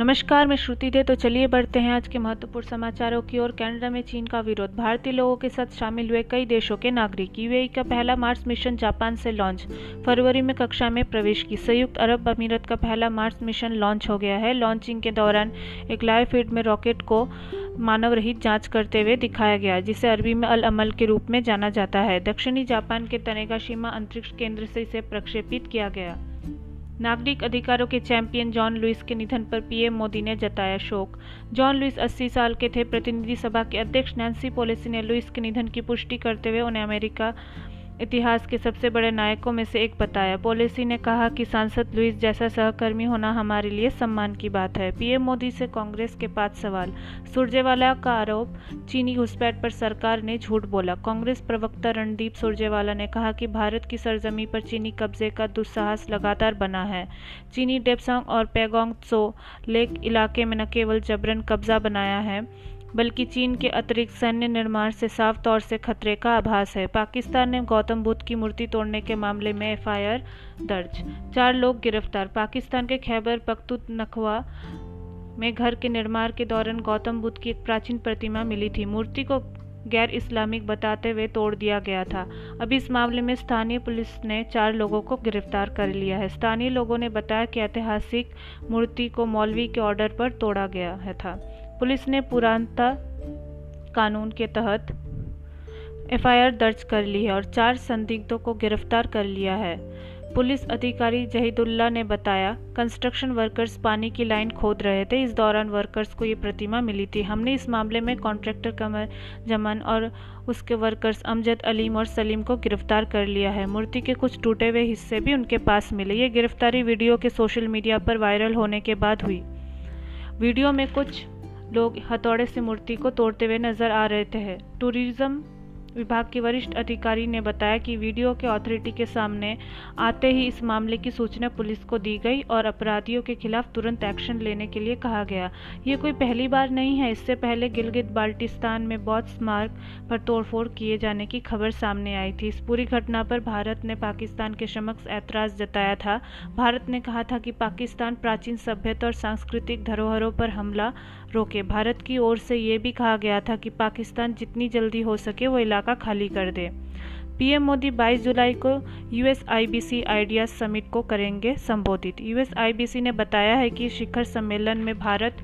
नमस्कार, मैं श्रुति दे। तो चलिए बढ़ते हैं आज के महत्वपूर्ण समाचारों की ओर। कनाडा में चीन का विरोध। भारतीय लोगों के साथ शामिल हुए कई देशों के नागरिक। यूएई का पहला मार्स मिशन जापान से लॉन्च। फरवरी में कक्षा में प्रवेश की। संयुक्त अरब अमीरत का पहला मार्स मिशन लॉन्च हो गया है। लॉन्चिंग के दौरान एक लाइव फ़ीड में रॉकेट को मानव रहित जाँच करते हुए दिखाया गया, जिसे अरबी में अल अमल के रूप में जाना जाता है। दक्षिणी जापान के तनेगाशिमा अंतरिक्ष केंद्र से इसे प्रक्षेपित किया गया। नागरिक अधिकारों के चैंपियन जॉन लुइस के निधन पर पीएम मोदी ने जताया शोक। जॉन लुइस 80 साल के थे। प्रतिनिधि सभा के अध्यक्ष नैन्सी पोलिसी ने लुइस के निधन की पुष्टि करते हुए उन्हें अमेरिका इतिहास के सबसे बड़े नायकों में से एक बताया। पॉलिसी ने कहा कि सांसद लुइस जैसा सहकर्मी होना हमारे लिए सम्मान की बात है। पीएम मोदी से कांग्रेस के पाँच सवाल। सुरजेवाला का आरोप, चीनी घुसपैठ पर सरकार ने झूठ बोला। कांग्रेस प्रवक्ता रणदीप सुरजेवाला ने कहा कि भारत की सरजमी पर चीनी कब्जे का दुस्साहस लगातार बना है। चीनी डेपसोंग और पेगोंग त्सो लेक इलाके में न केवल जबरन कब्जा बनाया है बल्कि चीन के अतिरिक्त सैन्य निर्माण से साफ़ तौर से खतरे का आभास है। पाकिस्तान ने गौतम बुद्ध की मूर्ति तोड़ने के मामले में एफआईआर दर्ज। चार लोग गिरफ़्तार। पाकिस्तान के खैबर पख्तूनख्वा में घर के निर्माण के दौरान गौतम बुद्ध की एक प्राचीन प्रतिमा मिली थी। मूर्ति को गैर इस्लामिक बताते हुए तोड़ दिया गया था। अब इस मामले में स्थानीय पुलिस ने चार लोगों को गिरफ़्तार कर लिया है। स्थानीय लोगों ने बताया कि ऐतिहासिक मूर्ति को मौलवी के ऑर्डर पर तोड़ा गया है था। पुलिस ने पुरानता कानून के तहत एफआईआर दर्ज कर ली है और चार संदिग्धों को गिरफ़्तार कर लिया है। पुलिस अधिकारी जहीदुल्ला ने बताया, कंस्ट्रक्शन वर्कर्स पानी की लाइन खोद रहे थे। इस दौरान वर्कर्स को ये प्रतिमा मिली थी। हमने इस मामले में कॉन्ट्रैक्टर कमर जमन और उसके वर्कर्स अमजद अलीम और सलीम को गिरफ़्तार कर लिया है। मूर्ति के कुछ टूटे हुए हिस्से भी उनके पास मिले। ये गिरफ्तारी वीडियो के सोशल मीडिया पर वायरल होने के बाद हुई। वीडियो में कुछ लोग हथौड़े से मूर्ति को तोड़ते हुए नज़र आ रहे थे। टूरिज़्म विभाग के वरिष्ठ अधिकारी ने बताया कि वीडियो के अथॉरिटी के सामने आते ही इस मामले की सूचना पुलिस को दी गई और अपराधियों के खिलाफ तुरंत एक्शन लेने के लिए कहा गया। ये कोई पहली बार नहीं है। इससे पहले गिलगित बाल्टिस्तान में बौद्ध स्मारक पर तोड़फोड़ किए जाने की खबर सामने आई थी। इस पूरी घटना पर भारत ने पाकिस्तान के समक्ष ऐतराज जताया था। भारत ने कहा था कि पाकिस्तान प्राचीन सभ्यता और सांस्कृतिक धरोहरों पर हमला रोके। भारत की ओर से ये भी कहा गया था कि पाकिस्तान जितनी जल्दी हो सके वो इलाका खाली कर दे। पीएम मोदी 22 जुलाई को यूएस आईबीसी आइडिया समिट को करेंगे संबोधित। यूएस आईबीसी ने बताया है कि शिखर सम्मेलन में भारत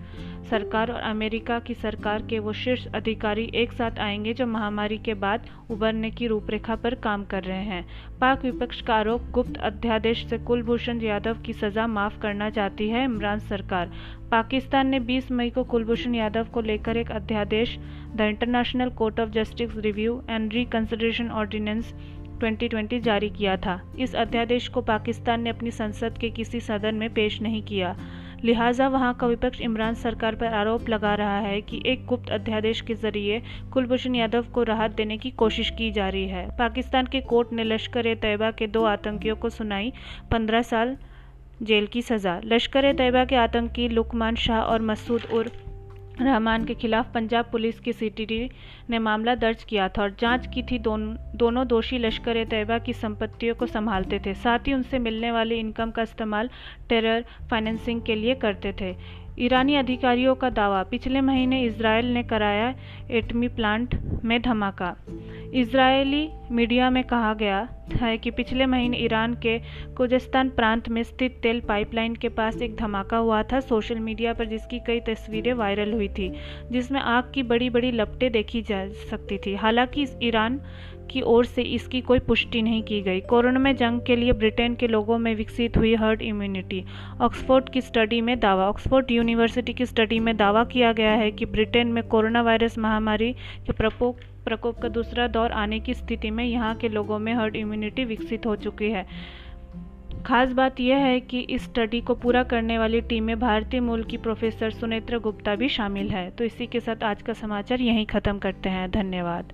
सरकार और अमेरिका की सरकार के वो शीर्ष अधिकारी एक साथ आएँगे जो महामारी के बाद उबरने की रूपरेखा पर काम कर रहे हैं। पाक विपक्ष का आरोप, गुप्त अध्यादेश से कुलभूषण यादव की सजा माफ़ करना चाहती है इमरान सरकार। पाकिस्तान ने 20 मई को कुलभूषण यादव को लेकर एक अध्यादेश, the International Court of Justice review and reconsideration ordinance 2020 जारी किया था। इस अध्यादेश को पाकिस्तान ने अपनी संसद के किसी सदन में पेश नहीं किया। लिहाजा वहाँ का विपक्ष इमरान सरकार पर आरोप लगा रहा है कि एक गुप्त अध्यादेश के ज़रिए कुलभूषण यादव को राहत देने की कोशिश की जा रही है। पाकिस्तान के कोर्ट ने लश्कर ए तैयबा के दो आतंकियों को सुनाई पंद्रह साल जेल की सजा। लश्कर ए तैयबा के आतंकी लुकमान शाह और मसूद उर रहमान के खिलाफ पंजाब पुलिस की सीटीडी ने मामला दर्ज किया था और जाँच की थी दोन, दोनों दोषी लश्कर ए तैयबा की संपत्तियों को संभालते थे। साथ ही उनसे मिलने वाली इनकम का इस्तेमाल टेरर फाइनेंसिंग के लिए करते थे। ईरानी अधिकारियों का दावा पिछले महीने इसराइल ने कराया एटमी प्लांट में धमाका। इजरायली मीडिया में कहा गया है कि पिछले महीने ईरान के कुजस्तान प्रांत में स्थित तेल पाइपलाइन के पास एक धमाका हुआ था सोशल मीडिया पर जिसकी कई तस्वीरें वायरल हुई थी, जिसमें आग की बड़ी बड़ी लपटें देखी जा सकती थी। हालाँकि ईरान की ओर से इसकी कोई पुष्टि नहीं की गई। कोरोना में जंग के लिए ब्रिटेन के लोगों में विकसित हुई हर्ड इम्यूनिटी ऑक्सफोर्ड की स्टडी में दावा, ऑक्सफोर्ड यूनिवर्सिटी की स्टडी में दावा किया गया है कि ब्रिटेन में कोरोना वायरस महामारी के प्रकोप प्रकोप का दूसरा दौर आने की स्थिति में यहाँ के लोगों में हर्ड इम्यूनिटी विकसित हो चुकी है। खास बात यह है कि इस स्टडी को पूरा करने वाली टीम में भारतीय मूल की प्रोफेसर सुनेत्र गुप्ता भी शामिल है। तो इसी के साथ आज का समाचार यहीं ख़त्म करते हैं। धन्यवाद।